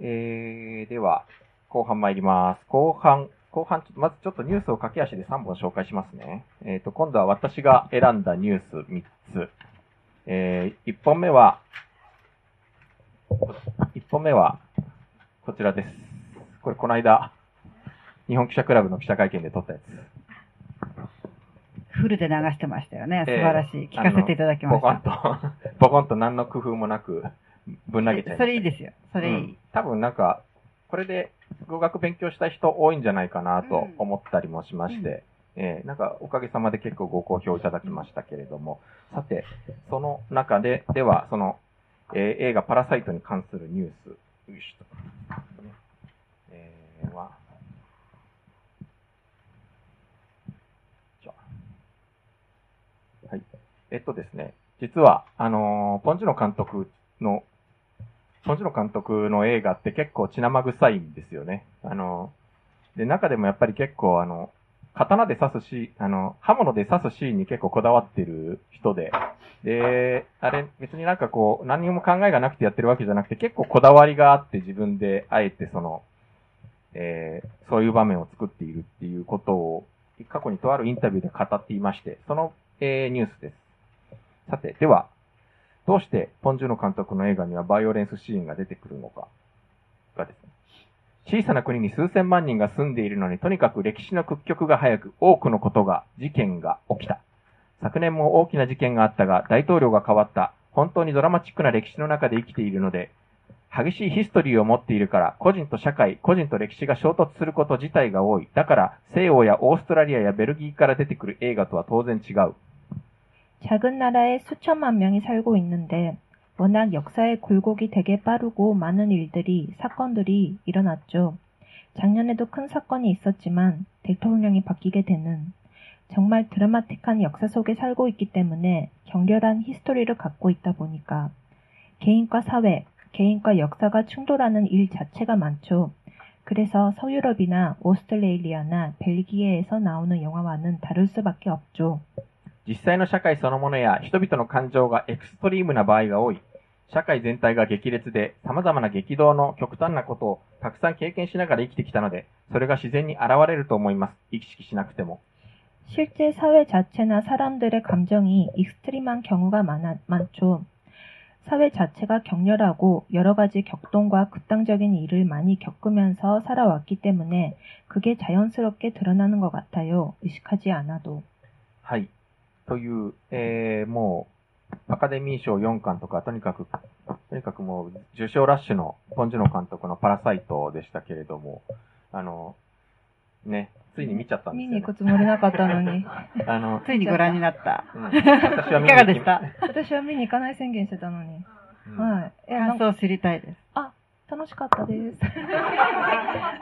えー、では、後半参ります。後半、後半、まずちょっとニュースを駆け足で3本紹介しますね。えっ、と、今度は私が選んだニュース3つ。えー、1本目は、1本目は、こちらです。これ、この間、日本記者クラブの記者会見で撮ったやつ。フルで流してましたよね。素えー晴らしい。聞かせていただきましポコンた。と、ポコンと何の工夫もなく、ぶん投げちゃいました。それいいですよ。それいい。うん多分なんか、これで語学勉強した人多いんじゃないかなと思ったりもしまして、えーなんかおかげさまで結構ご好評いただきましたけれども、さて、その中で、では、その、えー映画パラサイトに関するニュース、よいしょと。ねえーは、はい。えっとですね、実は、あのーポンジュノ監督のポンジュノ監督の映画って結構血生臭いんですよね。あの、で、中でもやっぱり結構あの、刀で刺すし、あの、刃物で刺すシーンに結構こだわってる人で、で、あれ、別になんかこう、何にも考えがなくてやってるわけじゃなくて、結構こだわりがあって自分であえてその、えーそういう場面を作っているっていうことを、過去にとあるインタビューで語っていまして、その、えーニュースです。さて、では、どうしてポンジュノ監督の映画にはバイオレンスシーンが出てくるのか？がですね。小さな国に数千万人が住んでいるのに、とにかく歴史の屈曲が早く、多くのことが、事件が起きた。昨年も大きな事件があったが、大統領が変わった。本当にドラマチックな歴史の中で生きているので、激しいヒストリーを持っているから、個人と社会、個人と歴史が衝突すること自体が多い。だから、西洋やオーストラリアやベルギーから出てくる映画とは当然違う。 작은 나라에 수천만 명이 살고 있는데 워낙 역사의 굴곡이 되게 빠르고 많은 일들이, 사건들이 일어났죠. 작년에도 큰 사건이 있었지만 대통령이 바뀌게 되는 정말 드라마틱한 역사 속에 살고 있기 때문에 격렬한 히스토리를 갖고 있다 보니까 개인과 사회, 개인과 역사가 충돌하는 일 자체가 많죠. 그래서 서유럽이나 오스트레일리아나 벨기에에서 나오는 영화와는 다를 수밖에 없죠. 実際の社会そのものや人々の感情がエクストリームな場合が多い。社会全体が激烈で様々な激動の極端なことをたくさん経験しながら生きてきたので、それが自然に現れると思います。意識しなくても。 실제 사회 자체나 사람들의 감정이 익스트림한 경우가 많아, 많죠. 사회 자체가 격렬하고 여러 가지 격동과 극단적인 일을 많이 겪으면서 살아왔기 때문에 그게 자연스럽게 드러나는 것 같아요. 의식하지 않아도. はい。 という、えー、もう、アカデミー賞4巻とか、とにかく、とにかくもう、受賞ラッシュの、ポンジュノ監督のパラサイトでしたけれども、あの、ね、ついに見ちゃったんですよ、ね。見に行くつもりなかったのに。あの、ついにご覧になった。うん、私はい見に行きかがでした？私は見に行かない宣言してたのに。うんはい。感想を知りたいです。楽しかったです。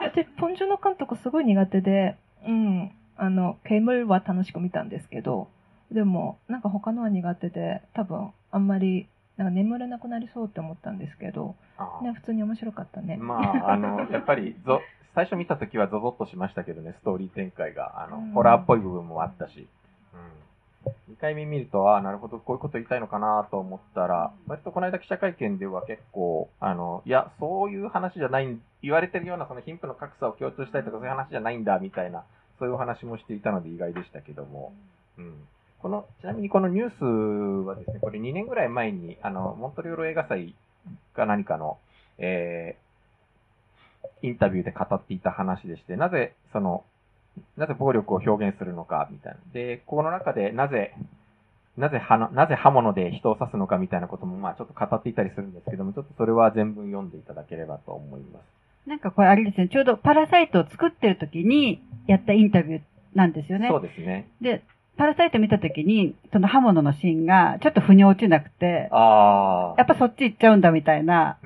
私、ポンジュノ監督すごい苦手で、うん、あの、ケムルは楽しく見たんですけど、でも、なんか他のは苦手で、多分、あんまり、なんか眠れなくなりそうって思ったんですけど、ね、普通に面白かったね。まあ、あの、やっぱり、ぞ、最初見た時はゾゾッとしましたけどね、ストーリー展開が、あの、うんホラーっぽい部分もあったし、うん。2回目見ると、ああ、なるほど、こういうこと言いたいのかなと思ったら、割とこの間記者会見では結構、あの、いや、そういう話じゃないん、言われてるようなその貧富の格差を強調したいとかそういう話じゃないんだ、みたいな、そういうお話もしていたので意外でしたけども、うん。この、ちなみにこのニュースはですね、これ2年ぐらい前に、あの、モントリオール映画祭か何かの、えーインタビューで語っていた話でして、なぜ、その、なぜ暴力を表現するのか、みたいな。で、この中で、なぜ、なぜ刃の、なぜ刃物で人を刺すのかみたいなことも、まあちょっと語っていたりするんですけども、ちょっとそれは全文読んでいただければと思います。なんかこれあれですね、ちょうどパラサイトを作ってる時にやったインタビューなんですよね。そうですね。で、パラサイト見た時に、その刃物のシーンがちょっと腑に落ちなくて、ああ。やっぱそっち行っちゃうんだみたいな。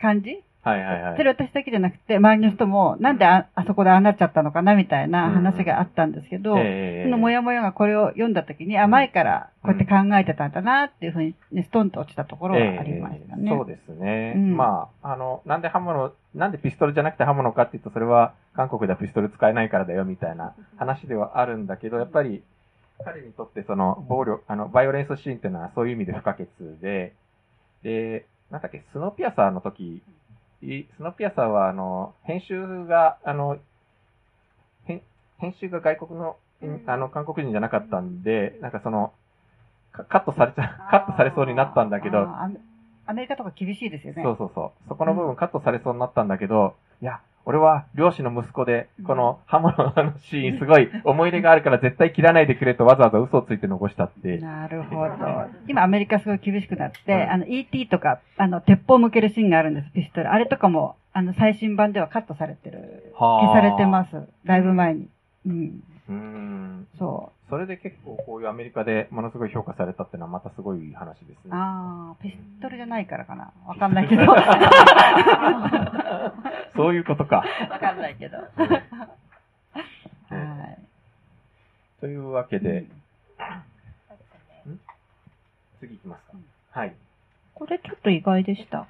感じ？はいはいはい。それ私だけじゃなくて、周りの人も、なんでああそこでああなっちゃったのかなみたいな話があったんですけど、えそのもやもやがこれを読んだ時に、あ、前からこうやって考えてたんだなっていうふうに、ね、ストンと落ちたところはありましたね。ええそうですね。うんまあ、あの、なんで刃物、なんでピストルじゃなくて刃物かっていうと、それは韓国ではピストル使えないからだよみたいな話ではあるんだけど、やっぱり彼にとってその暴力、あの、バイオレンスシーンっていうのはそういう意味で不可欠で、で、なんだっけ、スノーピアサーの時いスノーピアサーは、あの、編集が、あの、編編集が外国の、うんあの、韓国人じゃなかったんで、なんかその、カカットされちゃ、カットされそうになったんだけど、アメアメリカとか厳しいですよね。そうそうそう。そこの部分カットされそうになったんだけど、いや、俺は漁師の息子で、この刃物のシーンすごい 思い入れがあるから絶対切らないでくれとわざわざ嘘をついて残したって。なるほど。今アメリカすごい厳しくなって、うんあの ET とか、あの、鉄砲向けるシーンがあるんです、ピストル。あれとかも、あの、最新版ではカットされてる。消されてます。だいぶ前に。うん。うーん。そそれで結構こういうアメリカでものすごい評価されたっていうのはまたすごい話ですう。ね。ああ、ピストルじゃないからかな。わかんないけど。そういうことか。わかんないけど。はねい。というわけで、次行きますか。はい。これちょっと意外でした。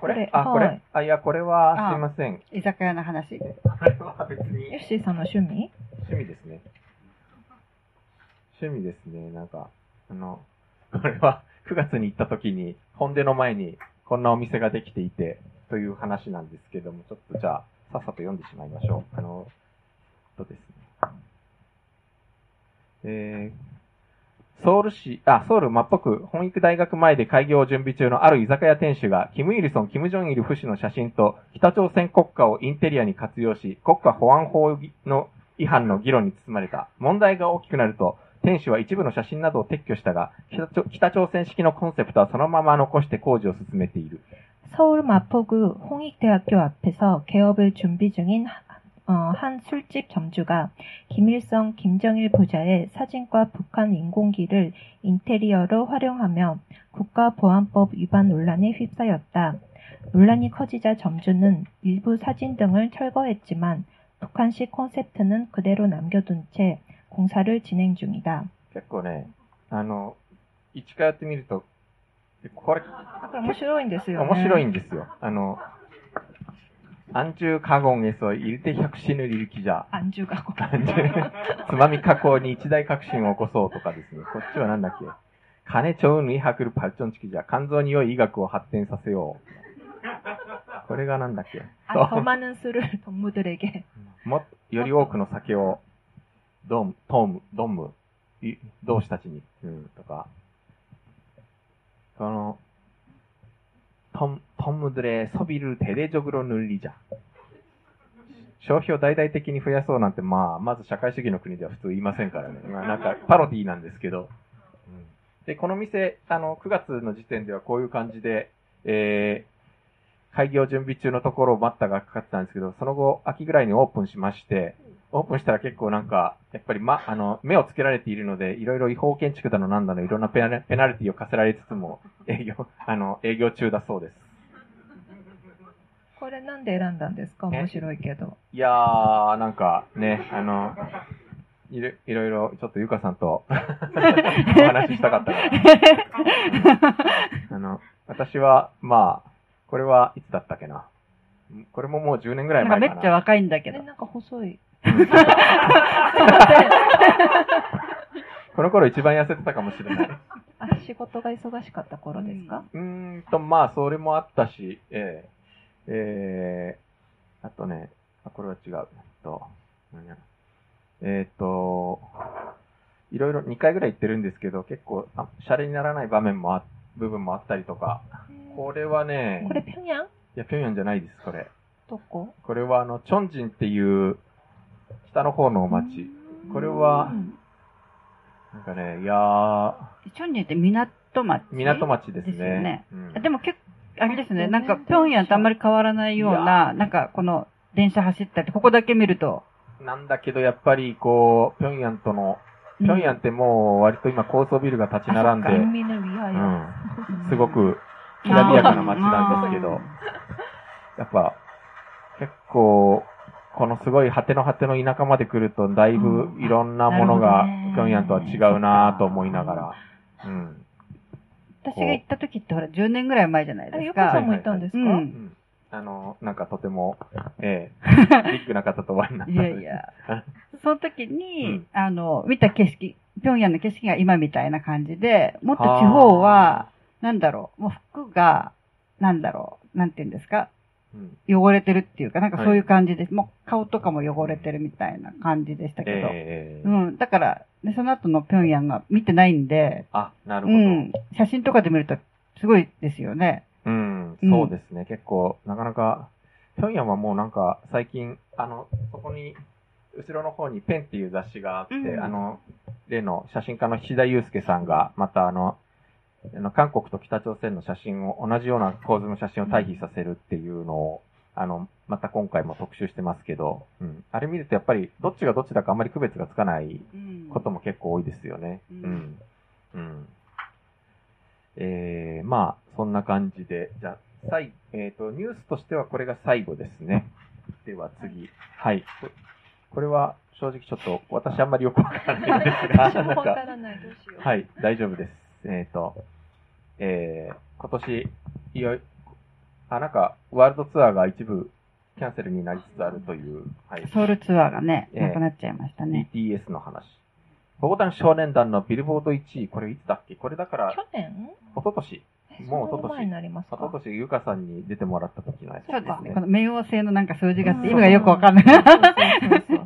これ？あ、これ、はいあ、いや、これは、あすいません。居酒屋の話。これは別にヨッシーさんの趣味？趣味ですね。趣味ですね。なんか、あの、これは9月に行った時に、本出の前にこんなお店ができていて、という話なんですけども、ちょっとじゃあ、さっさと読んでしまいましょう。あの、えっとですね。えー、ソウル市、あ、ソウル真っぽく本育大学前で開業を準備中のある居酒屋店主が、キム・イルソン、キム・ジョンイル夫氏の写真と北朝鮮国家をインテリアに活用し、国家保安法の違反の議論に包まれた。問題が大きくなると、店主は一部の写真などを撤去したが、北朝北朝鮮式のコンセプトはそのまま残して工事を進めている。 서울 마포구 홍익대학교 앞에서 개업을 준비 중인 어, 한 술집 점주가 김일성, 김정일 부자의 사진과 북한 인공기를 인테리어로 활용하며 국가보안법 위반 논란에 휩싸였다. 논란이 커지자 점주는 일부 사진 등을 철거했지만 북한식 콘셉트는 그대로 남겨둔 채 공사를 진행 중이다. 結構ね、あの、一回やってみると、これ、 아, 그럼 面白いんですよね。面白いんですよ。あの、안주가공에서 일대 혁신을 일으키자. 안주가 つまみ加工に一大革新を起こそうとかですね。こっちはなんだっけ金超의학을발전시키자。肝臓に良い医学を発展させよう。これがなんだっけ 아, 더 많은 술을 동무들에게 もっより多くの酒を、 ドン、トム、ドンム、同士たちに、うん、とか、その、トン、トンムデレ、ソビル、テレジョグロヌリジャ。消費を大々的に増やそうなんて、まあ、まず社会主義の国では普通言いませんからね。まあ、なんか、パロディーなんですけど。で、この店、あの、9月の時点ではこういう感じで、えー、開業準備中のところを待ったがかかってたんですけど、その後、秋ぐらいにオープンしまして、オープンしたら結構なんか、やっぱりま、あの、目をつけられているので、いろいろ違法建築だのなんだの、いろんなペナペナルティを課せられつつも、営業、あの、営業中だそうです。これなんで選んだんですか？え面白いけど。いやー、なんかね、あの、いろいろいろ、ちょっとゆかさんと お話ししたかったから。あの、私は、まあ、これはいつだったっけな？これももう10年ぐらいなんか前かな。めっちゃ若いんだけえ、ど。なんか細い。この頃一番痩せてたかもしれない。あ、仕事が忙しかった頃ですか、うーんと、まあ、それもあったし、ええ。えー、あとね、あ、これは違う。えっと、何やえーっと、いろいろ2回ぐらい行ってるんですけど、結構、あ、シャレにならない場面もあ、部分もあったりとか、これはね、これ平壌？いや、平壌じゃないです、これ。どこ？これはあの、チョンジンっていう、下の方の町。これは、なんかね、いやー。チョンジンって港町？港町ですね。ですね、でも結構、あれですね、なんか、ピョンヤンとあんまり変わらないような、なんか、この、電車走ったり、ここだけ見ると。なんだけど、やっぱり、こう、ピョンヤンとの、ピョンヤンってもう、割と今、高層ビルが立ち並んで、うん、すごく、きらびやかな街なんですけど、やっぱ、結構、このすごい果ての果ての田舎まで来ると、だいぶいろんなものが平壌とは違うなぁと思いながら、うん。私が行った時ってほら、10年ぐらい前じゃないですか。ヨコさん。も行ったんですか、うん。うん。あの、なんかとても、ええ。ビッグな方とお会いになったいやいや。その時に、うん。あの、見た景色、平壌の景色が今みたいな感じで、もっと地方は、なんだろう、もう服が、なんだろう、なんて言うんですか、うん。汚れてるっていうか、なんかそういう感じです。もう顔とかも汚れてるみたいな感じでしたけど。ええうん。だから、でその後の平壌が見てないんで、あ、なるほど。うん。写真とかで見るとすごいですよね。うん、うんそうですね。結構、なかなか、平壌はもうなんか、最近、あの、そこに、後ろの方にペンっていう雑誌があって、うんあの、例の写真家の菱田祐介さんが、またあの、あの韓国と北朝鮮の写真を、同じような構図の写真を対比させるっていうのを、あの、また今回も特集してますけど、うん。あれ見るとやっぱり、どっちがどっちだかあんまり区別がつかないうんことも結構多いですよね。ううんん。うん。えー、まあ、そんな感じで、じゃあ、最、えっ、と、ニュースとしてはこれが最後ですね。では次。はい。ここれは、正直ちょっと、私あんまりよくわからないんですが、なんか。はい、大丈夫です。えっ、と、えー、今年、いよいあ、なんか、ワールドツアーが一部、キャンセルになりつつあるという、はい。ソウルツアーがね、ええなくなっちゃいましたね。BTS の話。保護団少年団のビルボード1位、これいつだっけ？これだから、去年？一昨年もう一昨そんな前になりますか？一昨年ゆかさんに出てもらった時のやつそうですね。ねこの冥王星のなんか数字があって、うん意味がよくわかんない。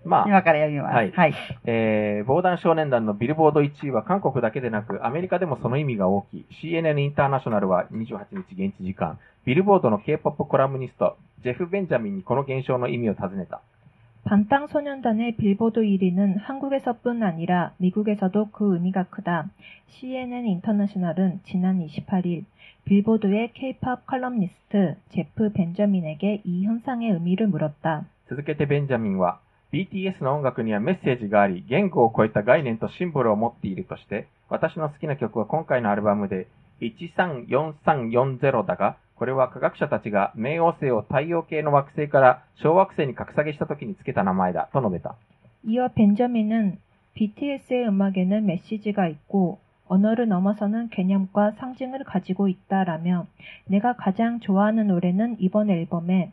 そうそうそうそうまあ、今から読みます。ははいい。えー、防弾少年団のビルボード1位は韓国だけでなく、アメリカでもその意味が大きい。CNN インターナショナルは28日現地時間、ビルボードの K-POP コラムニスト、ジェフ・ベンジャミンにこの現象の意味を尋ねた。 방탄소년단의 빌보드 1위는 한국에서뿐 아니라 미국에서도 그 의미가 크다. CNN 인터내셔널은 지난 28일 빌보드의 K-팝 컬럼니스트 제프 벤저민에게 이 현상의 의미를 물었다. 続けてベンジャミンは、 BTS の音楽にはメッセージがあり、言語を超えた概念とシンボルを持っているとして、私の好きな曲は今回のアルバムで134340だが、これは科学者たちが冥王星を太陽系の惑星から小惑星に格下げした時につけた名前だ、と述べた。 이어 벤저민은 BTS의 음악에는 메시지가 있고 언어를 넘어서는 개념과 상징을 가지고 있다라며 내가 가장 좋아하는 노래는 이번 앨범의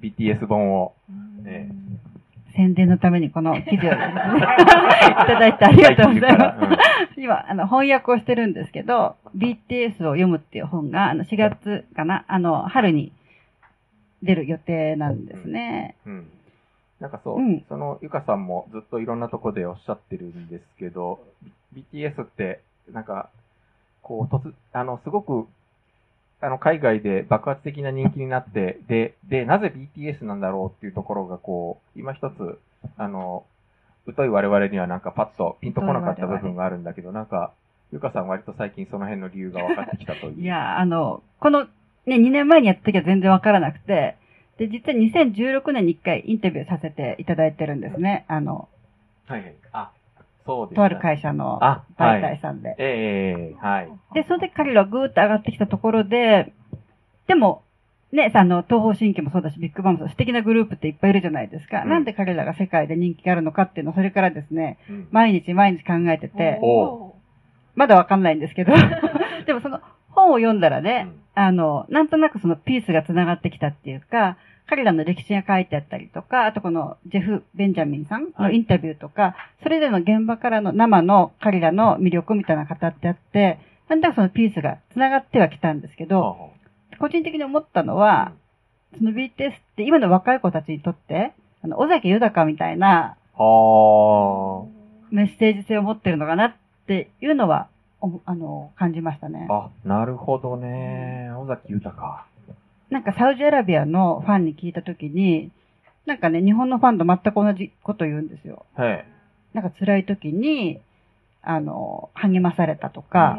BTS 本を、え宣伝のためにこの記事をね いただいてありがとうございます。今、あの、翻訳をしてるんですけど、BTS を読むっていう本が、あの、4月かな、あの、春に出る予定なんですね。うん。なんかそう、うんその、ゆかさんもずっといろんなとこでおっしゃってるんですけど、BTS って、なんか、こう、突、あの、すごく、あの、海外で爆発的な人気になって、で、で、なぜ BTS なんだろうっていうところが、こう、今一つ、あの、疎い我々にはなんかパッとピンとこなかった部分があるんだけど、なんか、ゆかさん割と最近その辺の理由が分かってきたという。いや、あの、この、ね、2年前にやった時は全然わからなくて、で、実は2016年に1回インタビューさせていただいてるんですね。あの、はいはい。あ、そうです、とある会社の媒体さんで。ええはい。で、その時彼らはぐーっと上がってきたところで、でも、ね、あの、東方神起もそうだし、ビッグバンもそう素敵なグループっていっぱいいるじゃないですか。うんなんで彼らが世界で人気があるのかっていうのを、それからですね、うん毎日毎日考えてて、おまだわかんないんですけど、でもその本を読んだらね、うんあの、なんとなくそのピースが繋がってきたっていうか、彼らの歴史が書いてあったりとか、あとこのジェフ・ベンジャミンさんのインタビューとか、それでの現場からの生の彼らの魅力みたいな語ってあって、なんだかそのピースが繋がってはきたんですけど、は個人的に思ったのは、その BTS って今の若い子たちにとって、あの、尾崎豊みたいなメッセージ性を持ってるのかなっていうのは、おあの、感じましたね。あ。あ、なるほどね。尾崎豊。なんかサウジアラビアのファンに聞いたときに、なんかね、日本のファンと全く同じこと言うんですよ。はい。なんか辛い時に、あの、励まされたとか、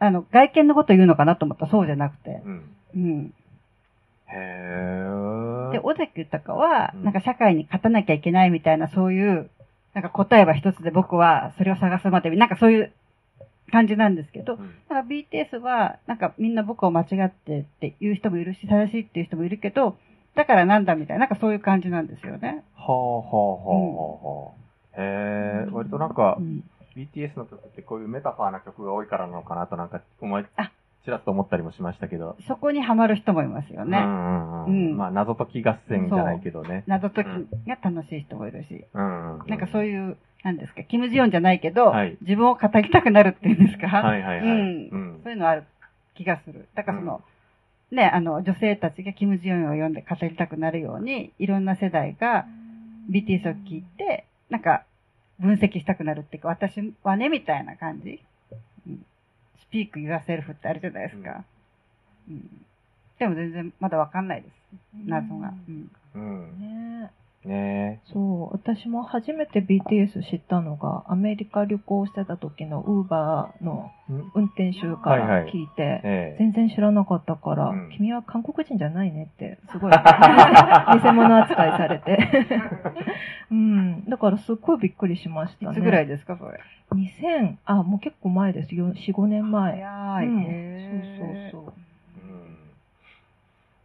あの、外見のこと言うのかなと思ったらそうじゃなくて。うん。うん。へで、尾崎豊はう、んなんか社会に勝たなきゃいけないみたいな、そういう、なんか答えは一つで僕はそれを探すまで、なんかそういう感じなんですけど、うんなんか BTS は、なんかみんな僕を間違ってっていう人もいるし、正しいっていう人もいるけど、だからなんだみたいな、なんかそういう感じなんですよね。はあはあはあはあはあ。へえ、割となんかう、ん BTS の曲ってこういうメタファーな曲が多いからなのかなとなんか、思いあ、ちらっと思ったりもしましたけど。そこにハマる人もいますよね。うんうんう。うんんまあ、謎解き合戦じゃないけどね。謎解きが楽しい人もいるし。うんうん。なんかそういう、なんですか、キム・ジヨンじゃないけど、はい自分を語りたくなるっていうんですか、はいはいはい。うんうんそういうのある気がする。だからその、ね、あの、女性たちがキム・ジヨンを読んで語りたくなるように、いろんな世代が BTS を聞いて、なんか、分析したくなるっていうか、私はね、みたいな感じ。うん、スピーク・ユア・セルフってあるじゃないですか。うんでも全然まだわかんないです。謎が。うんうん。ねねそう、私も初めて BTS 知ったのが、アメリカ旅行してた時の Uber のえ。うん運転手から聞いて、ええ。全然知らなかったから、うん君は韓国人じゃないねって、すごい、偽物扱いされて。うん。だからすっごいびっくりしましたね。いつぐらいですか、それ？2000、あ、もう結構前です。よ4、5年前。早い。うんそうそうそう。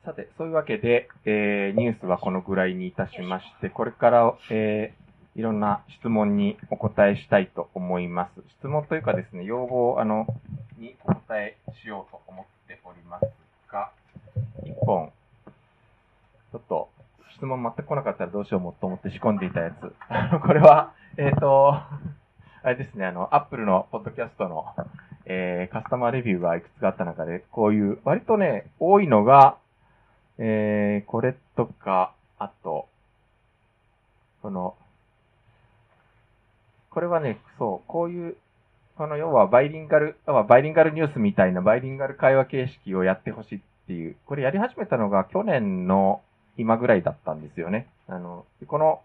さて、そういうわけで、えー、ニュースはこのぐらいにいたしまして、これから、えー、いろんな質問にお答えしたいと思います。質問というかですね、要望、あの、にお答えしようと思っておりますが、一本、ちょっと、質問全く来なかったらどうしようもと思って仕込んでいたやつ。これは、えっ、と、あれですね、あの、アップルのポッドキャストの、えー、カスタマーレビューがいくつかあった中で、こういう、割とね、多いのが、えー、これとか、あと、この、これはね、そう、こういう、この要はバイリンガル、要はバイリンガルニュースみたいなバイリンガル会話形式をやってほしいっていう、これやり始めたのが去年の今ぐらいだったんですよね。あの、この、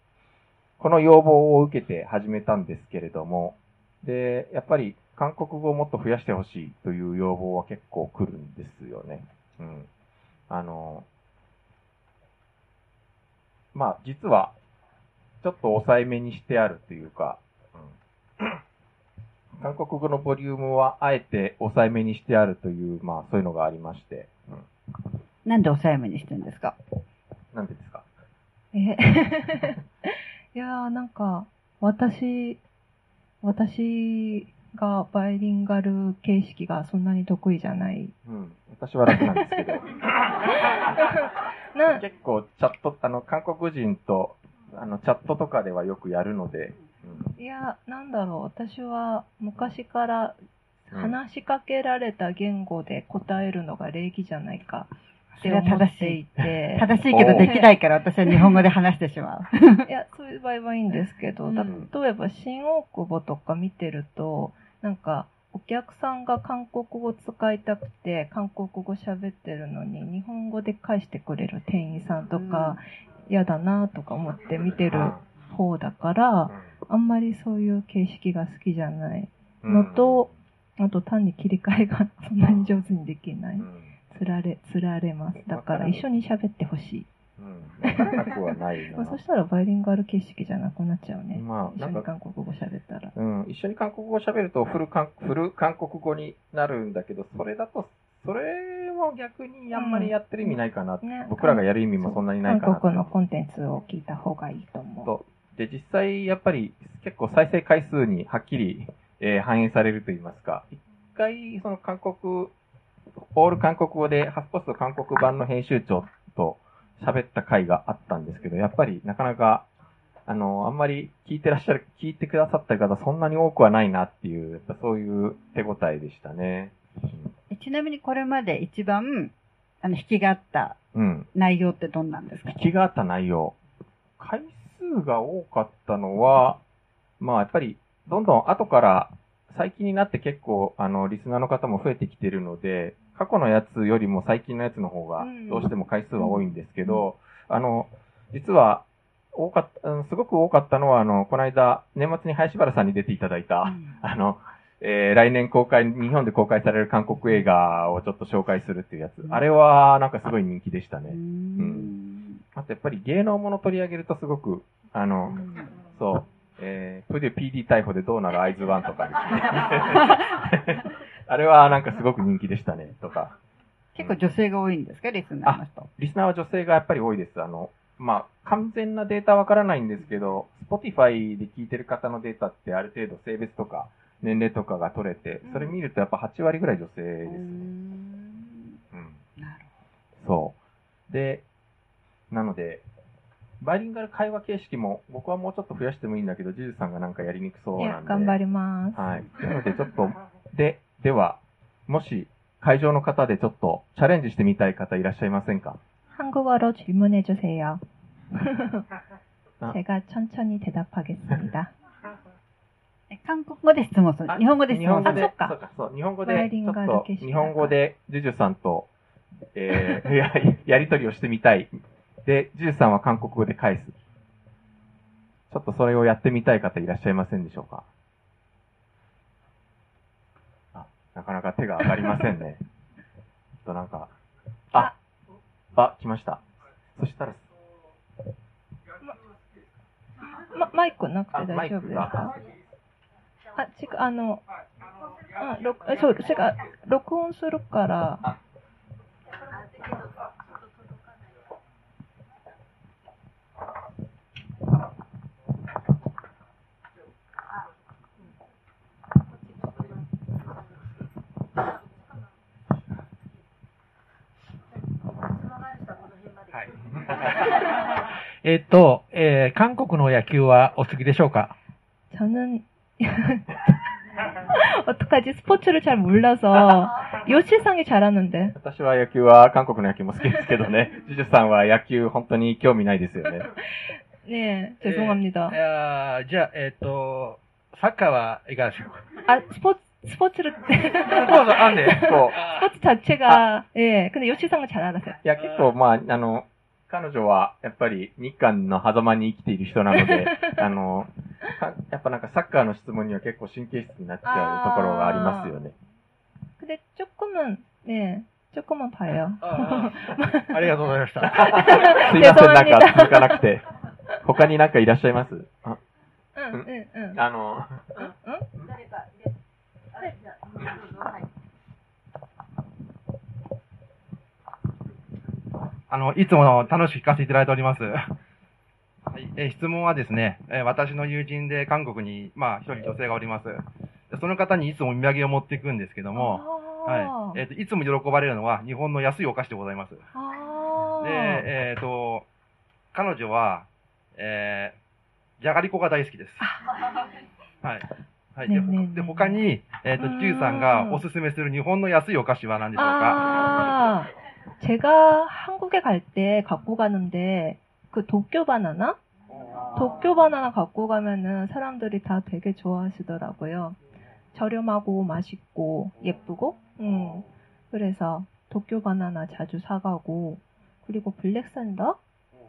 この要望を受けて始めたんですけれども、で、やっぱり韓国語をもっと増やしてほしいという要望は結構来るんですよね。うん。あの、実は、ちょっと抑えめにしてあるというか、うん、韓国語のボリュームはあえて抑えめにしてあるという、まあ、そういうのがありまして、うん、なんで抑えめにしてるんですか？なんでですか？え？いやーなんか、私、私がバイリンガル形式がそんなに得意じゃない。うん。私は楽なんですけど。な、結構、チャット、あの、韓国人と、あの、チャットとかではよくやるので、いや、なんだろう、私は昔からうん話しかけられた言語で答えるのが礼儀じゃないかっそれは正してい。正しいけどできないから私は日本語で話してしまう。いや、そういう場合はいいんですけど、うん例えば新大久保とか見てると、なんか、お客さんが韓国語使いたくて、韓国語喋ってるのに、日本語で返してくれる店員さんとか、嫌だなとか思って見てる方だから、あんまりそういう形式が好きじゃない。うん。のと、あと単に切り替えがそんなに上手にできない。うん。つられ、つられます。だから一緒に喋ってほしい。うん。なくはないな まあ、。そしたらバイリンガル形式じゃなくなっちゃうね。まあ一緒になんか韓国語喋ったら。うん、一緒に韓国語を喋るとフル韓、フル韓国語になるんだけど、それだと、それも逆にあんまりやってる意味ないかな、ね僕らがやる意味もそんなにないかな韓国のコンテンツを聞いた方がいいと思う。と。で、実際、やっぱり結構再生回数にはっきり、えー反映されると言いますか、一回、その韓国、オール韓国語で、ハフポスト韓国版の編集長と喋った回があったんですけど、やっぱりなかなか、あの、あんまり聞いてらっしゃる、聞いてくださった方そんなに多くはないなっていう、そういう手応えでしたね。えちなみにこれまで一番、あの、引きがあったうん。内容ってどんなんですか？引きがあった内容。回数が多かったのは、まあやっぱり、どんどん後から、最近になって結構、あの、リスナーの方も増えてきてるので、過去のやつよりも最近のやつの方がうん、どうしても回数は多いんですけど、あの、実は、多かった、うんすごく多かったのは、あの、この間、年末に林原さんに出ていただいた、あの、えー来年公開、日本で公開される韓国映画をちょっと紹介するっていうやつ。あれは、なんかすごい人気でしたね。うん。あとやっぱり芸能もの取り上げるとすごく、あの、そう、えー、プデュ PD 逮捕でどうなるアイズワンとかですね。あれはなんかすごく人気でしたね、とか。結構女性が多いんですか、リスナーの人？リスナーは女性がやっぱり多いです。あの、まあ、完全なデータはわからないんですけど、Spotify で聞いてる方のデータってある程度性別とか年齢とかが取れて、それ見るとやっぱ8割ぐらい女性です。うーんうん。なるそう。で、なので、バイリンガル会話形式も僕はもうちょっと増やしてもいいんだけど、ジュジュさんがなんかやりにくそうなん、で。頑張ります。はい。なのでちょっと、で、では、もし会場の方でちょっとチャレンジしてみたい方いらっしゃいませんか 한국어로 질문해 주세요. 아. 제가 천천히 대답하겠습니다. え韓国語で質問する。日本語で質問する。日本語で、あそっかそうか、そう、日本語で、バイリンちょっと、ガル形式日本語で、ジュジュさんと、えー、や、やりとりをしてみたい。で、ジュジュさんは韓国語で返す。ちょっとそれをやってみたい方いらっしゃいませんでしょうか なかなか手が上がりませんね。となんか、あ、あ、来ました。そしたら、ま、マイクなくあて大丈夫ですか？あ、違う、あの、あ、録、あそう、違う、録音するから、はい。えっと、えー、韓国の野球はお好きでしょうか？저는 어떡하 지? 스포츠를 잘 몰라서 요시상이 잘하는 데. 私は野球は韓国の野球も好きですけどね。ジ ュジュさんは野球本当に興味ないですよね。 네, 죄송합니 다. カーはいかがでしょうか？あ、スポーツ 스포츠를, そうそう、あんで。そう。 스포츠 자체가, 예, 근데 요시상은 잘 알아서요. いや、結構、まあ、あの、彼女は、やっぱり、日韓の狭間に生きている人なので、あの、かやっぱなんかサッカーの質問には結構神経質になっちゃうところがありますよね。 근데 조금은, 네, 조금은 봐요. あーありがとうございました。すいません、なんか続かなくて。他になんかいらっしゃいますあ 응, 응, 응. あの、 はい。あの、いつも楽しく聞かせていただいております。はい、え質問はですね、え私の友人で韓国に、まあ、一人女性がおります。その方にいつもお土産を持っていくんですけども、はい。えっ、ー、と、いつも喜ばれるのは日本の安いお菓子でございます。で、えっ、ー、と、彼女は、えー、じゃがりこが大好きです。はい。はい。で、ねえねえねえで他に、えっ、と、うんジューさんがおすすめする日本の安いお菓子は何でしょうか 아, 제가 한국에 갈 때 갖고 가는데, 그 도쿄 바나나? 도쿄 바나나 갖고 가면은 사람들이 다 되게 좋아하시더라고요. 저렴하고 맛있고 예쁘고, 음. 그래서 도쿄 바나나 자주 사가고, 그리고 블랙산더?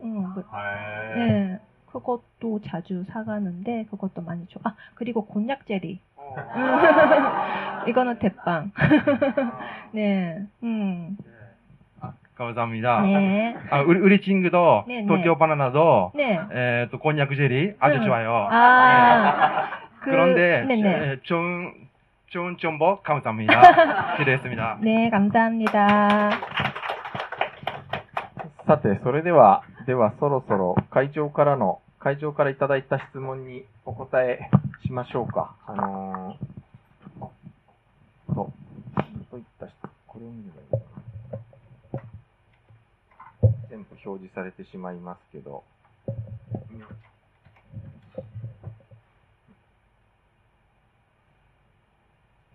음, 그- へ 네. 그것도 자주 사가는데 그것도 많이 줘. 아 그리고 곤약 젤리. 어. 이거는 대빵. 네. 음. 네. 아, 감사합니다. 네. 아, 우리, 우리 친구도 네, 도쿄 바나나도 네. 에, 네. 예, 또 곤약 젤리 아주 음. 좋아요. 아, 예. 그, 런데 네네. 예, 좋은 좋은 정보 감사합니다. 기대했습니다. 네, 감사합니다. さて、それでは、ではそろそろ会場からの、会場からいただいた質問にお答えしましょうか。あのー、と、どういった質これを見ればいいのかな全部表示されてしまいますけど。うん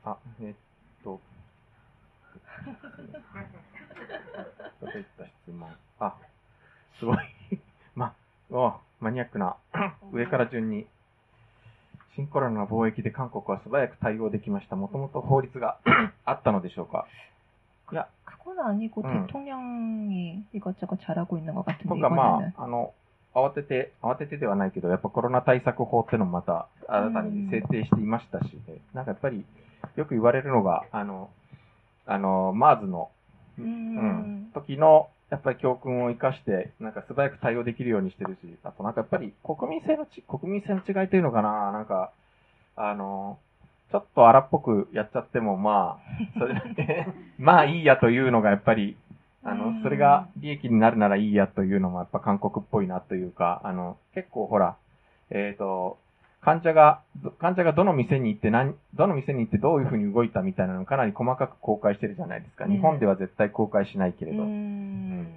あ、えっと、どういった質問？あ、すごい。ま、おマニアックな。上から順に。新コロナの貿易で韓国は素早く対応できました。もともと法律があったのでしょうかいや、 그건 아니고 음. 대통령이 이것저것 잘하고 있는 것 같은데 とかま 이번에는. あ、あの、慌てて、慌ててではないけど、やっぱコロナ対策法ってのもまた新たに制定していましたし、なんかやっぱりよく言われるのが、あの、あの、マーズの、う 음, ん、時の、 やっぱり教訓を生かして、なんか素早く対応できるようにしてるし、あとなんかやっぱり国民性のち、国民性の違いというのかな、なんか、あの、ちょっと荒っぽくやっちゃっても、まあ、それだけ、まあいいやというのがやっぱり、あの、うん。それが利益になるならいいやというのもやっぱ韓国っぽいなというか、あの、結構ほら、えっ、と、患者が、ど患者がどの店に行って何、どの店に行ってどういうふうに動いたみたいなのをかなり細かく公開してるじゃないですか。ね日本では絶対公開しないけれど。 음,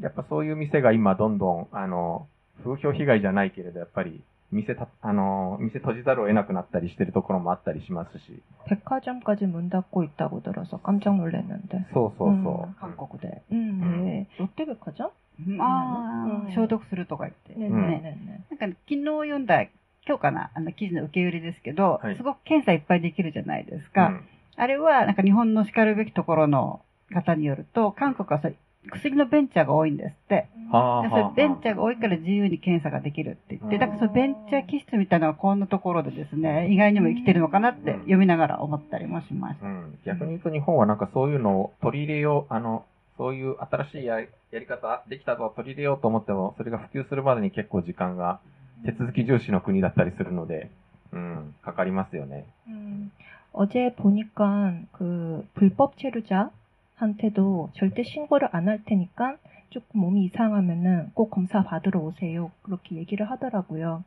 やっぱそういう店が今どんどん、あの、風評被害じゃないけれど、やっぱり、店た、あの、店閉じざるを得なくなったりしてるところもあったりしますし。 백화점까지 문 닫고 있다고 들어서 깜짝 놀랐는데. そうそうそう。うん韓国で。 음, 음. 네. 롯데백화점? ああ、うん消毒するとか言って。 네, うん 네, 네, 네. なんか、昨日読んだ、 今日かな、あの、記事の受け売りですけど、はいすごく検査いっぱいできるじゃないですうか。んあれは、なんか日本の叱るべきところの方によると、韓国はそれ薬のベンチャーが多いんですって。はあでそれベンチャーが多いから自由に検査ができるって言って、うんだからそのベンチャー気質みたいなのがこんなところでですね、意外にも生きてるのかなってうん読みながら思ったりもしました。うん。逆に言うと日本はなんかそういうのを取り入れよう、あの、そういう新しいややり方できたぞ取り入れようと思っても、それが普及するまでに結構時間が手続き重視の国だったりするので、うん、かかりますよね。 음, 어제 보니까 그 불법 체류자한테도 절대 신고를 안 할 테니까 조금 몸이 이상하면은 꼭 검사 받으러 오세요. 그렇게 얘기를 하더라고요.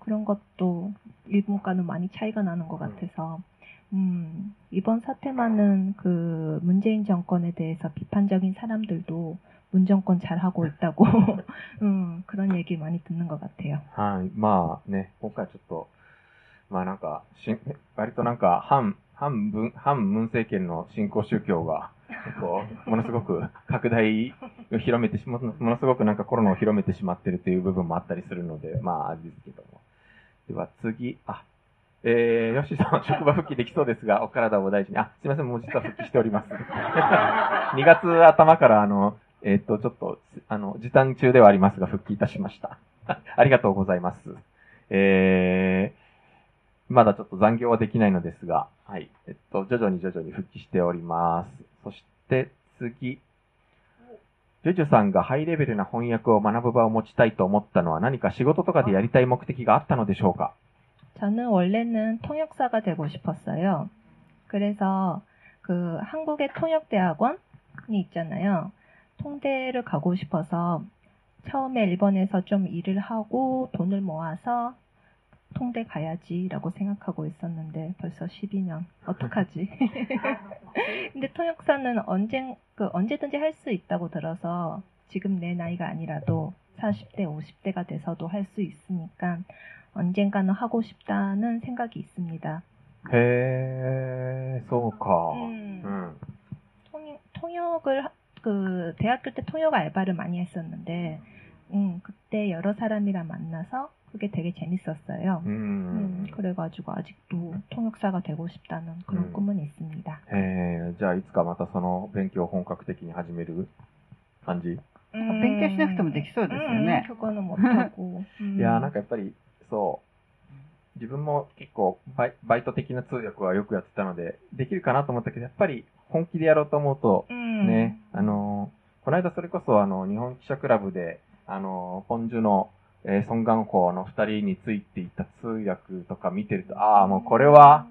그런 것도 일본과는 많이 차이가 나는 것 같아서 음, 이번 사태만은 그 문재인 정권에 대해서 비판적인 사람들도 문 정권 잘하고 있다고 음, 그런 얘기 많이 듣는 것 같아요. はい。まあね、今回ちょっと、まあなんか、しん割となんか、反、反文、反文政権の新興宗教が、こう、ものすごく拡大を広めてしま、ものすごくなんかコロナを広めてしまってるという部分もあったりするので、まああれですけども。では次、あ、えー、ヨッシーさんは職場復帰できそうですが、お体をお大事に。あ、すいません、もう実は復帰しております。2月頭からあの、 えーっと、ちょっと、あの、時短中ではありますが、復帰いたしました。ありがとうございます。えー、まだちょっと残業はできないのですが、はい。えっと、徐々に徐々に復帰しております。そして、次。ジョジョさんがハイレベルな翻訳を学ぶ場を持ちたいと思ったのは何か仕事とかでやりたい目的があったのでしょうか 저는 원래는 통역사가 되고 싶었어요. 그래서 그 한국의 통역대학원이 있잖아요. 통대를 가고 싶어서 처음에 일본에서 좀 일을 하고 돈을 모아서 통대 가야지라고 생각하고 있었는데 벌써 12년 어떡하지? 근데 통역사는 언젠 그 언제든지 할 수 있다고 들어서 지금 내 나이가 아니라도 40대 50대가 돼서도 할 수 있으니까 언젠가는 하고 싶다는 생각이 있습니다. 해, 소카. 음, 음. 통, 통역을 그 대학교 때 통역 알바를 많이 했었는데 음, 그때 여러 사람이랑 만나서 그게 되게 재밌었어요. う 음, ん。 그래가지고 아직도 통역사가 되고 싶다는 그런 음. 꿈은 있습니다. えー、じゃあいつかまたその勉強を本格的に始める感じ勉強しなくてもできそうですよね 음, 그거는 못하고. 음. いやーなんかやっぱり、そう。 自分も結構バイバイト的な通訳はよくやってたので、できるかなと思ったけど、やっぱり本気でやろうと思うと、 음. ね、あのーこの間それこそあの、日本記者クラブで、あのー、ポンジュの、えー、ソンガンの二人についていた通訳とか見てると、ああ、もうこれは、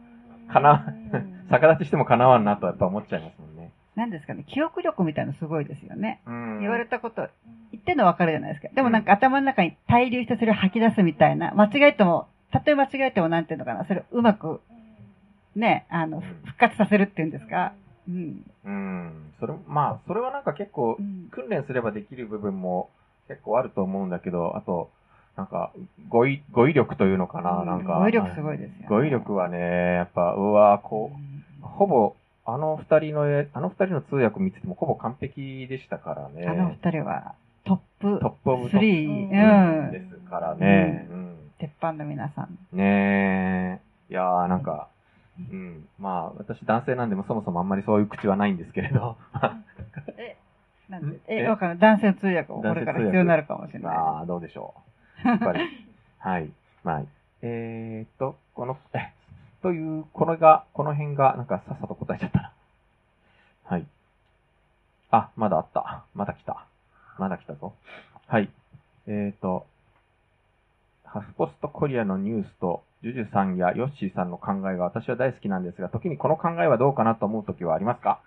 かな 음. 逆立ちしても叶わんなとやっぱ思っちゃいますもんね。何ですかね、記憶力みたいなのすごいですよね。うん。言われたこと、言ってんのわかるじゃないですか。でもなんか頭の中に滞留してそれを吐き出すみたいな、間違えても、たとえ間違えてもなんていうのかな、それをうまく、ね、あの、ふ復活させるっていうんですか？うん。うん。それ、まあ、それはなんか結構う、ん訓練すればできる部分も結構あると思うんだけど、あと、なんか、語彙、語彙力というのかな、なんか。語彙力すごいですよね語彙力はね、やっぱ、うわこう、ほぼ、あの二人の絵、あの二人の通訳見ててもほぼ完璧でしたからね。あの二人はトップトップオブトッ3、うんうん。ですからね。うん。鉄板の皆さん。ねえ。いやー、なんか、うん。まあ、私男性なんでもそもそもあんまりそういう口はないんですけれど。なんで？んえ、え？わかんない。男性の通訳もこれから必要になるかもしれない。ああ、どうでしょう。やっぱり。はい。まあ、えーっと、この、え、という、これが、この辺が、なんかさっさと答えちゃったな。はい。あ、まだあった。まだ来た。まだ来たぞ。はい。えーっと、ハフポストコリアのニュースと、ジュジュさんやヨッシーさんの考えが私は大好きなんですが、時にこの考えはどうかなと思う時はありますか？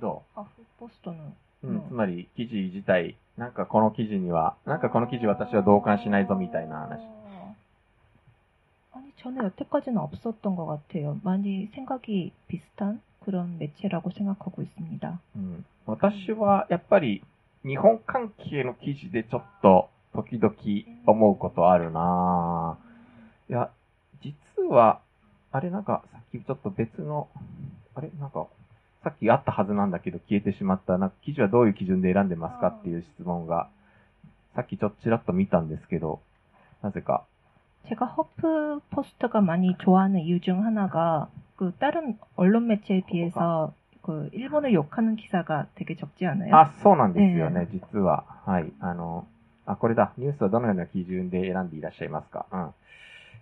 どハーフポストの。う、ん、つまり記事自体、なんかこの記事には、なんかこの記事私は同感しないぞみたいな話。 아니, 저는 여태까지는 없었던 것 같아요. 많이 생각이 비슷한 그런 매체라고 생각하고 있습니다. うん、私はやっぱり日本関係の記事でちょっと時々思うことあるなぁ。いや、実は、あれなんかさっきちょっと別の、あれなんか、さっきあったはずなんだけど消えてしまった、なんか記事はどういう基準で選んでますかっていう質問が、さっきちょっとちらっと見たんですけど、なぜか。 제가 허프 포스트가 많이 좋아하는 이유 중 하나가 그 다른 언론 매체에 비해서 그 일본을 욕하는 기사가 되게 적지 않아요? あ、そうなんですよね、実は。はい。あの、あ、これだ。ニュースはどのような基準で選んでいらっしゃいますかうん。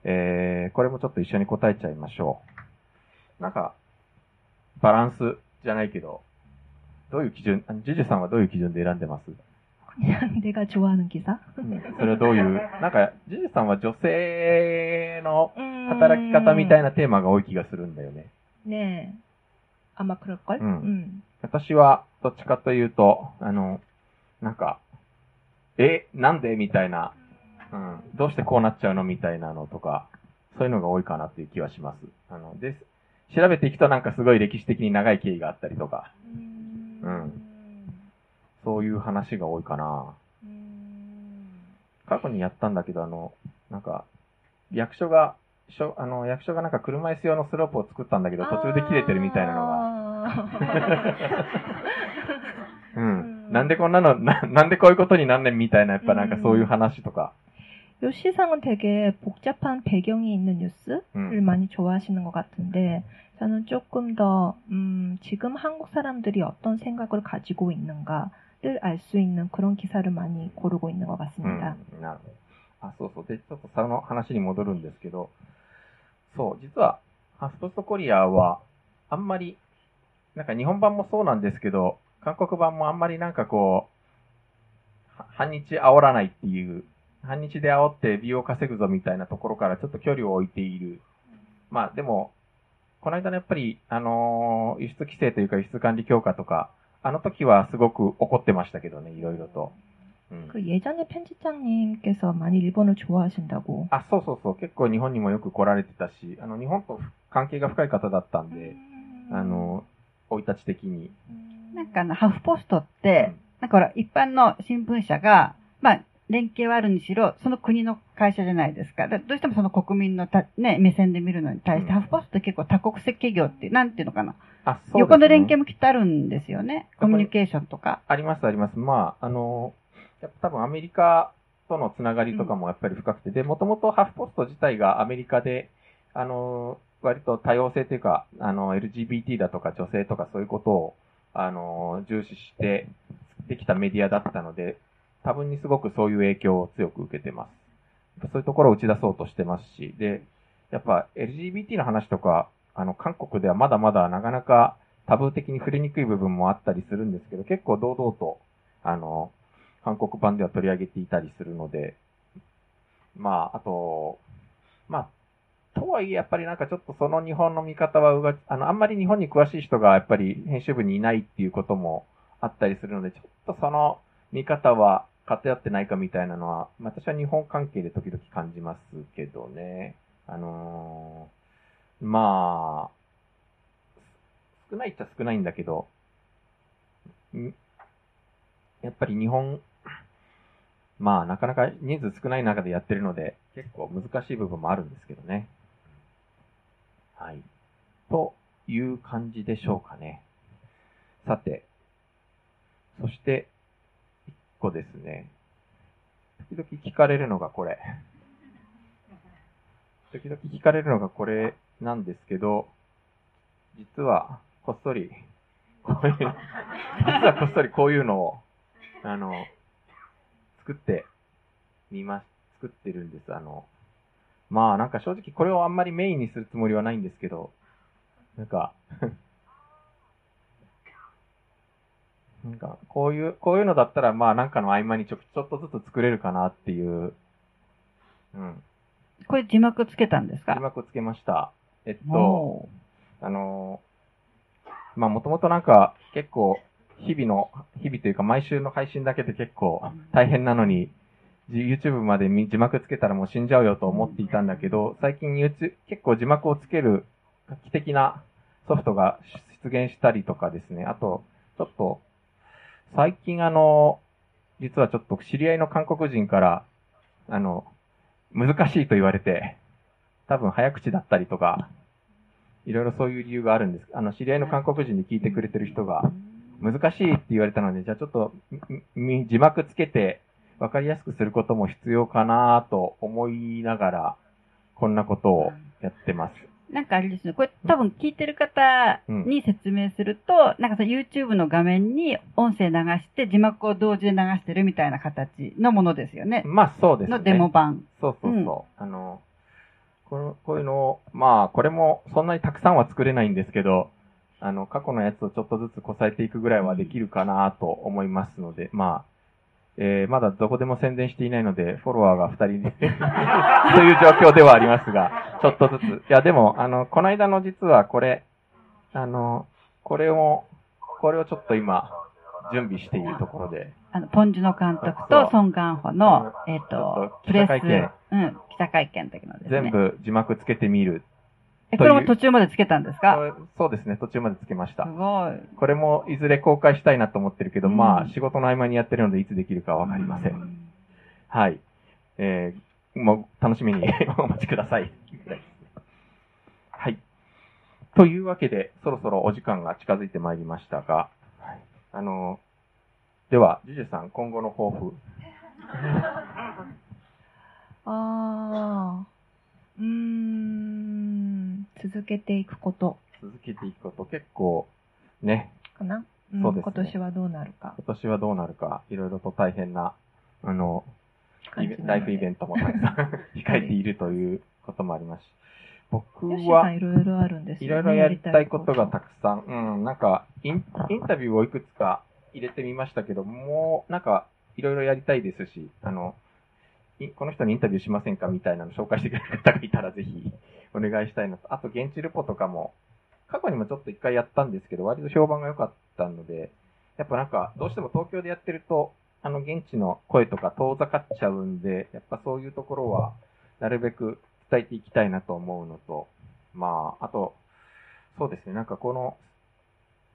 えー、これもちょっと一緒に答えちゃいましょう。なんか、バランスじゃないけど、どういう基準、あジュジュさんはどういう基準で選んでます 그냥 내가 좋아하는 기사? うんそれはどういう、なんか、ジュジュさんは女性の 음, 働き方みたいなテーマが多い気がするんだよね。 네. 아마 그럴걸? 음. 음. 私は、どっちかというと、あの、なんか、え、なんでみたいな、うん、どうしてこうなっちゃうのみたいなのとか、そういうのが多いかなっていう気はします。あの、で、調べていくとなんかすごい歴史的に長い経緯があったりとか、 음. そういう話が多いかな。 음. 過去にやったんだけど、あの、なんか、役所が、しょあの、役所がなんか車椅子用のスロープを作ったんだけど、途中で切れてるみたいなのが、うん。なんでこんなの、ななんでこういうことになんねんみたいな、やっぱなんかそういう話とか、 요 시상은 되게 복잡한 배경이 있는 뉴스를 うん。 많이 좋아하시는 것 같은데 저는 조금 더 음, 지금 한국 사람들이 어떤 생각을 가지고 있는가 를 알 수 있는 그런 기사를 많이 고르고 있는 것 うん 같습니다. なるほど。あ、そうそう。で、ちょっとその話に戻るんですけど、そう、実は、ハスポストコリアは、あんまり、なんか日本版もそうなんですけど、韓国版もあんまりなんかこう、は反日煽らないっていう、反日で煽って美を稼ぐぞみたいなところからちょっと距離を置いている。まあでも、この間のやっぱり、あのー輸出規制というか輸出管理強化とか、 あの時はすごく怒ってましたけどね、いろいろと。うん。 그 예전에 편집장님께서 많이 일본을 좋아하신다고. あ、そうそうそう。結構日本にもよく来られてたし、あの、日本と関係が深い方だったんで、 음. あの、生い立ち的に。 음. なんかあの、ハーフポストって、なんかほら、一般の新聞社が、まあ、連携はあるにしろ、その国の 会社じゃないですか。だどうしてもその国民のた、ね、目線で見るのに対して、うんハーフポストって結構多国籍企業って、なんていうのかな。あ、そうね。横の連携もきっとあるんですよね。コミュニケーションとか。あります、あります。まあ、あの、やっぱ多分アメリカとのつながりとかもやっぱり深くて、で、もともとハーフポスト自体がアメリカで、あの、割と多様性というか、あの、LGBT だとか女性とかそういうことを、あの、重視してできたメディアだったので、多分にすごくそういう影響を強く受けてます。そういうところを打ち出そうとしてますし、で、やっぱ LGBT の話とか、あの、韓国ではまだまだなかなかタブー的に触れにくい部分もあったりするんですけど、結構堂々と、あの、韓国版では取り上げていたりするので、まあ、あと、まあ、とはいえ、やっぱりなんかちょっとその日本の見方はうが、あの、あんまり日本に詳しい人がやっぱり編集部にいないっていうこともあったりするので、ちょっとその見方は偏ってないかみたいなのは、私は日本関係で時々感じますけどね。あのーまあ、少ないっちゃ少ないんだけど、やっぱり日本、まあなかなか人数少ない中でやってるので、結構難しい部分もあるんですけどね。はい。という感じでしょうかね。さて、そして、個ですね。時々聞かれるのがこれ。時々聞かれるのがこれなんですけど、実はこっそり、こういう、実はこっそりこういうのを、あの、作ってみます、作ってるんです。あの、まあなんか正直これをあんまりメインにするつもりはないんですけど、なんか、なんか、こういう、こういうのだったら、まあなんかの合間にちょ、ちょっとずつ作れるかなっていう、うん。これ字幕つけたんですか？字幕つけました。えっと、おあのーまあもともとなんか、結構、日々の、日々というか毎週の配信だけで結構大変なのに、じ YouTube までみ字幕つけたらもう死んじゃうよと思っていたんだけど、最近 YouTube、結構字幕をつける画期的なソフトが出現したりとかですね。あと、ちょっと、最近あの、実はちょっと知り合いの韓国人から、あの、難しいと言われて、多分早口だったりとか、いろいろそういう理由があるんです。あの、知り合いの韓国人に聞いてくれてる人が、難しいって言われたので、じゃあちょっと、字幕つけて、わかりやすくすることも必要かなと思いながら、こんなことをやってます。なんかあれですね、これ多分聞いてる方に説明すると、なんかその YouTube の画面に音声流して字幕を同時で流してるみたいな形のものですよね。まあそうですね。のデモ版。そうそうそう。あの、この、こういうのを、まあ、これもそんなにたくさんは作れないんですけど、あの、過去のやつをちょっとずつこさえていくぐらいはできるかなと思いますので、まあ、えー、まだどこでも宣伝していないので、フォロワーが2人で、という状況ではありますが、ちょっとずつ。いや、でも、あの、この間の実はこれ、あの、これを、これをちょっと今、準備しているところで、あの、ポンジュの監督とソン・ガンホの、えっ、とと、プレス、記者会見うん、記者会見の時のですね。全。部字幕つけてみる。え、これも途中までつけたんですか？そうですね、途中までつけましたす。ごい。これもいずれ公開したいなと思ってるけど、うんまあ、仕事の合間にやってるのでいつできるかわかりません。はい。えー、もう楽しみに お待ちください。はい。というわけで、そろそろお時間が近づいてまいりましたが、はいあの、では、ジュジュさん、今後の抱負。ああ、うーん、続けていくこと。続けていくこと、結構、ね、かな、んそうですね。今年はどうなるか。今年はどうなるか、いろいろと大変な、あの、ライフイベントもたくさん 控えているということもあります。し、僕はんいろいろあるんですよね。いろいろやりたいことがたくさん、うん、なんかイン、インタビューをいくつか入れてみましたけど、もう、なんか、いろいろやりたいですし、あの、いこの人にインタビューしませんかみたいなの紹介してくれる方がいたらぜひお願いしたいなと。あと、現地ルポとかも、過去にもちょっと一回やったんですけど、割と評判が良かったので、やっぱなんか、どうしても東京でやってると、あの、現地の声とか遠ざかっちゃうんで、やっぱそういうところは、なるべく伝えていきたいなと思うのと、まあ、あと、そうですね、なんかこの、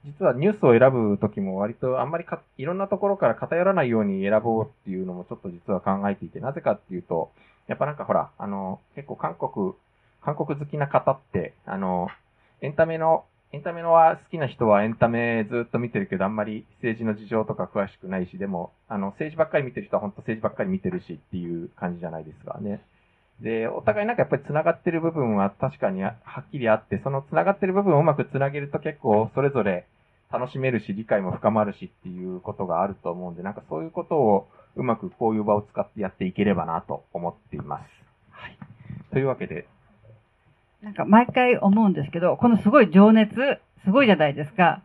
実はニュースを選ぶときも割とあんまりかいろんなところから偏らないように選ぼうっていうのもちょっと実は考えていて、なぜかっていうと、やっぱなんかほら、あの、結構韓国、韓国好きな方って、あの、エンタメの、エンタメのは好きな人はエンタメずっと見てるけど、あんまり政治の事情とか詳しくないし、でも、あの、政治ばっかり見てる人は本当政治ばっかり見てるしっていう感じじゃないですかね。で、お互いなんかやっぱり繋がってる部分は確かにはっきりあって、その繋がってる部分をうまく繋げると結構それぞれ楽しめるし、理解も深まるしっていうことがあると思うんで、なんかそういうことをうまくこういう場を使ってやっていければなと思っています。はい。というわけで、なんか毎回思うんですけど、このすごい情熱、すごいじゃないですか。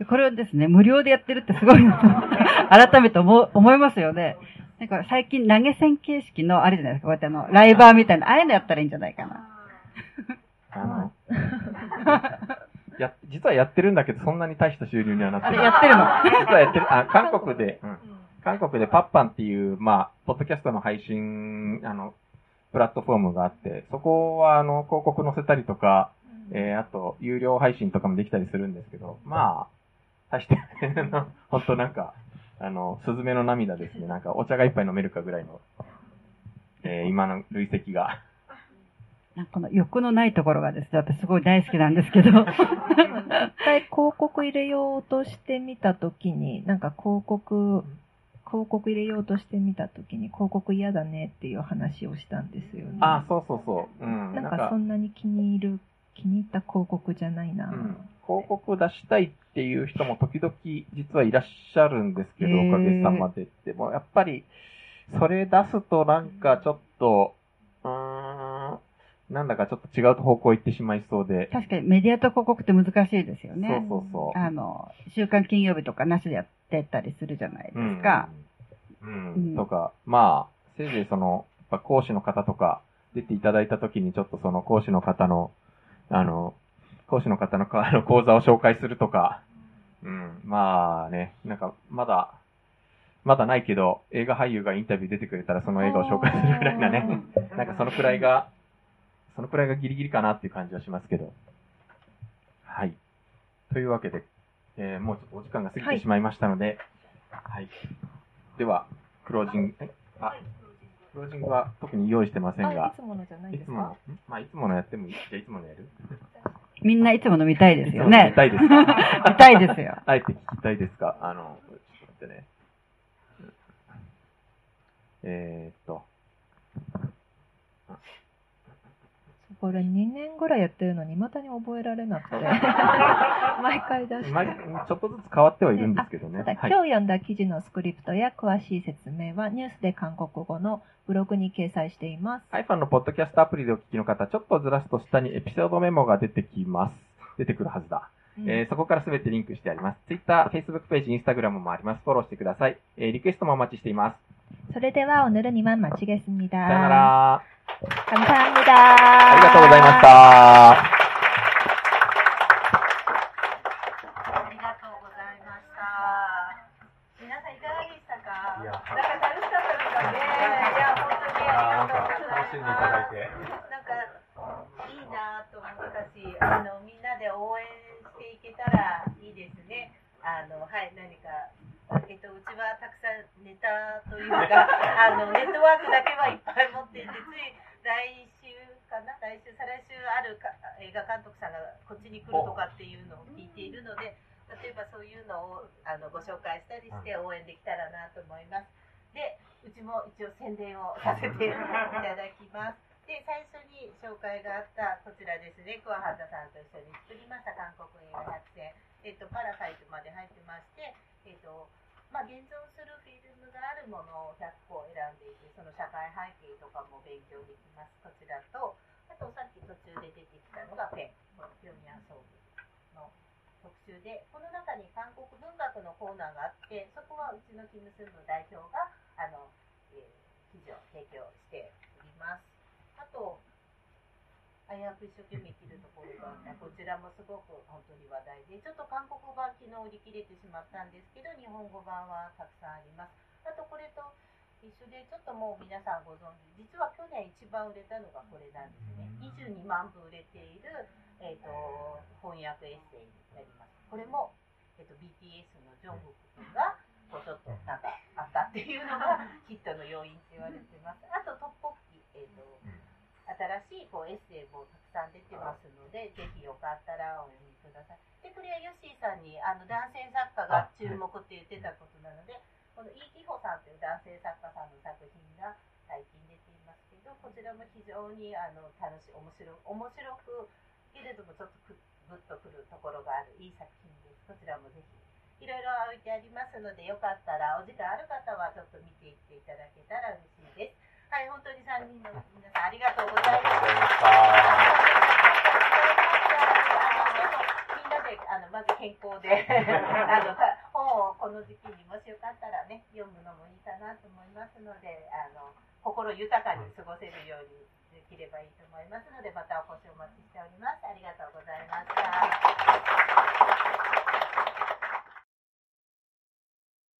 でこれをですね、無料でやってるってすごいなと、改めて思う思いますよね。なんか最近投げ銭形式のあれじゃないですか、こうやってあの、ライバーみたいな、ああいうのやったらいいんじゃないかな。あの、や、実はやってるんだけど、そんなに大した収入にはなってあない。れやってるの？実はやってる、あ、韓国で、うん。韓国でパッパンっていう、まあ、ポッドキャストの配信、あの、プラットフォームがあって、そこは、あの、広告載せたりとか、えー、あと、有料配信とかもできたりするんですけど、まあ、大して、本当なんか、あの、スズメの涙ですね。なんか、お茶が一杯飲めるかぐらいの、えー、今の累積が。なんかこの欲のないところがですね、私すごい大好きなんですけど。一回広告入れようとしてみたときに、なんか広告、広告入れようとしてみたときに、広告嫌だねっていう話をしたんですよね。あ、そうそうそう。うん。なんかそんなに気に入る、気に入った広告じゃないな。うん広告出したいっていう人も時々実はいらっしゃるんですけど、へーおかげさまで。でもやっぱり、それ出すとなんかちょっと、うーん、なんだかちょっと違う方向行ってしまいそうで。確かにメディアと広告って難しいですよね。そうそうそう。あの、週刊金曜日とかなしでやってたりするじゃないですか。うん。うんうんとか、まあ、せいぜいその、やっぱ講師の方とか出ていただいたときにちょっとその講師の方の、あの、講師の方のの講座を紹介するとか、うん、まあね、なんかまだ、まだないけど、映画俳優がインタビュー出てくれたらその映画を紹介するぐらいなね、なんかそのくらいが、そのくらいがギリギリかなっていう感じはしますけど。はい。というわけで、えーもうちょっとお時間が過ぎてしまいましたので、はい。では、クロージング、えあ、クロージングは特に用意してませんあ、いが、つものじゃないですか？いつもの、ん？まあ、いつものやってもいい。じゃあ、いつものやる？みんないつもの見たいですよね見。たいですか？見たいですよ。あえて聞きたいですか？あの、ちょっと待ってね。えー、っと、これ2年ぐらいやってるのに未だに覚えられなくて。毎回出して。まちょっとずつ変わってはいるんですけどね。ただ、はい今日読んだ記事のスクリプトや詳しい説明はニュースで韓国語のブログに掲載しています。 iPhone のポッドキャストアプリでお聞きの方、ちょっとずらすと下にエピソードメモが出てきます。出てくるはずだ。うんえーそこからすべてリンクしてあります。Twitter、Facebook ページ、Instagram もあります。フォローしてください。えーリクエストもお待ちしています。それでは오늘은이만마치겠습니다 さよなら。 감사합니 다. 감사합니 다. うく一生懸命生きるところがあこちらもすごく本当に話題でちょっと韓国版昨日売り切れてしまったんですけど日本語版はたくさんあります。あとこれと一緒でちょっともう皆さんご存知実は去年一番売れたのがこれなんですね。22万部売れている、えー、と翻訳エッセイになります。これも、えー、と BTS のジョングク君がこうちょっとなんかあったっていうのがヒットの要因って言われてます。あとトッポッキ、えーと新しいこうエッセイもたくさん出てますので、ぜひよかったらお読みください。で、これはヨッシーさんにあの男性作家が注目って言ってたことなので、このイ・キホさんという男性作家さんの作品が最近出ていますけど、こちらも非常にあの楽しい、面白面白く、けれどもちょっとくグッとくるところがあるいい作品です。こちらもぜひ。いろいろ置いてありますので、よかったらお時間ある方はちょっと見ていっていただけたら嬉しいです。はい、本当に3人の皆さんありがとうございました。みんなであのまず健康で あのた本をこの時期にもしよかったらね読むのもいいかなと思いますのであの心豊かに過ごせるようにできればいいと思いますのでまたお越しお待ちしております。ありがとうございました。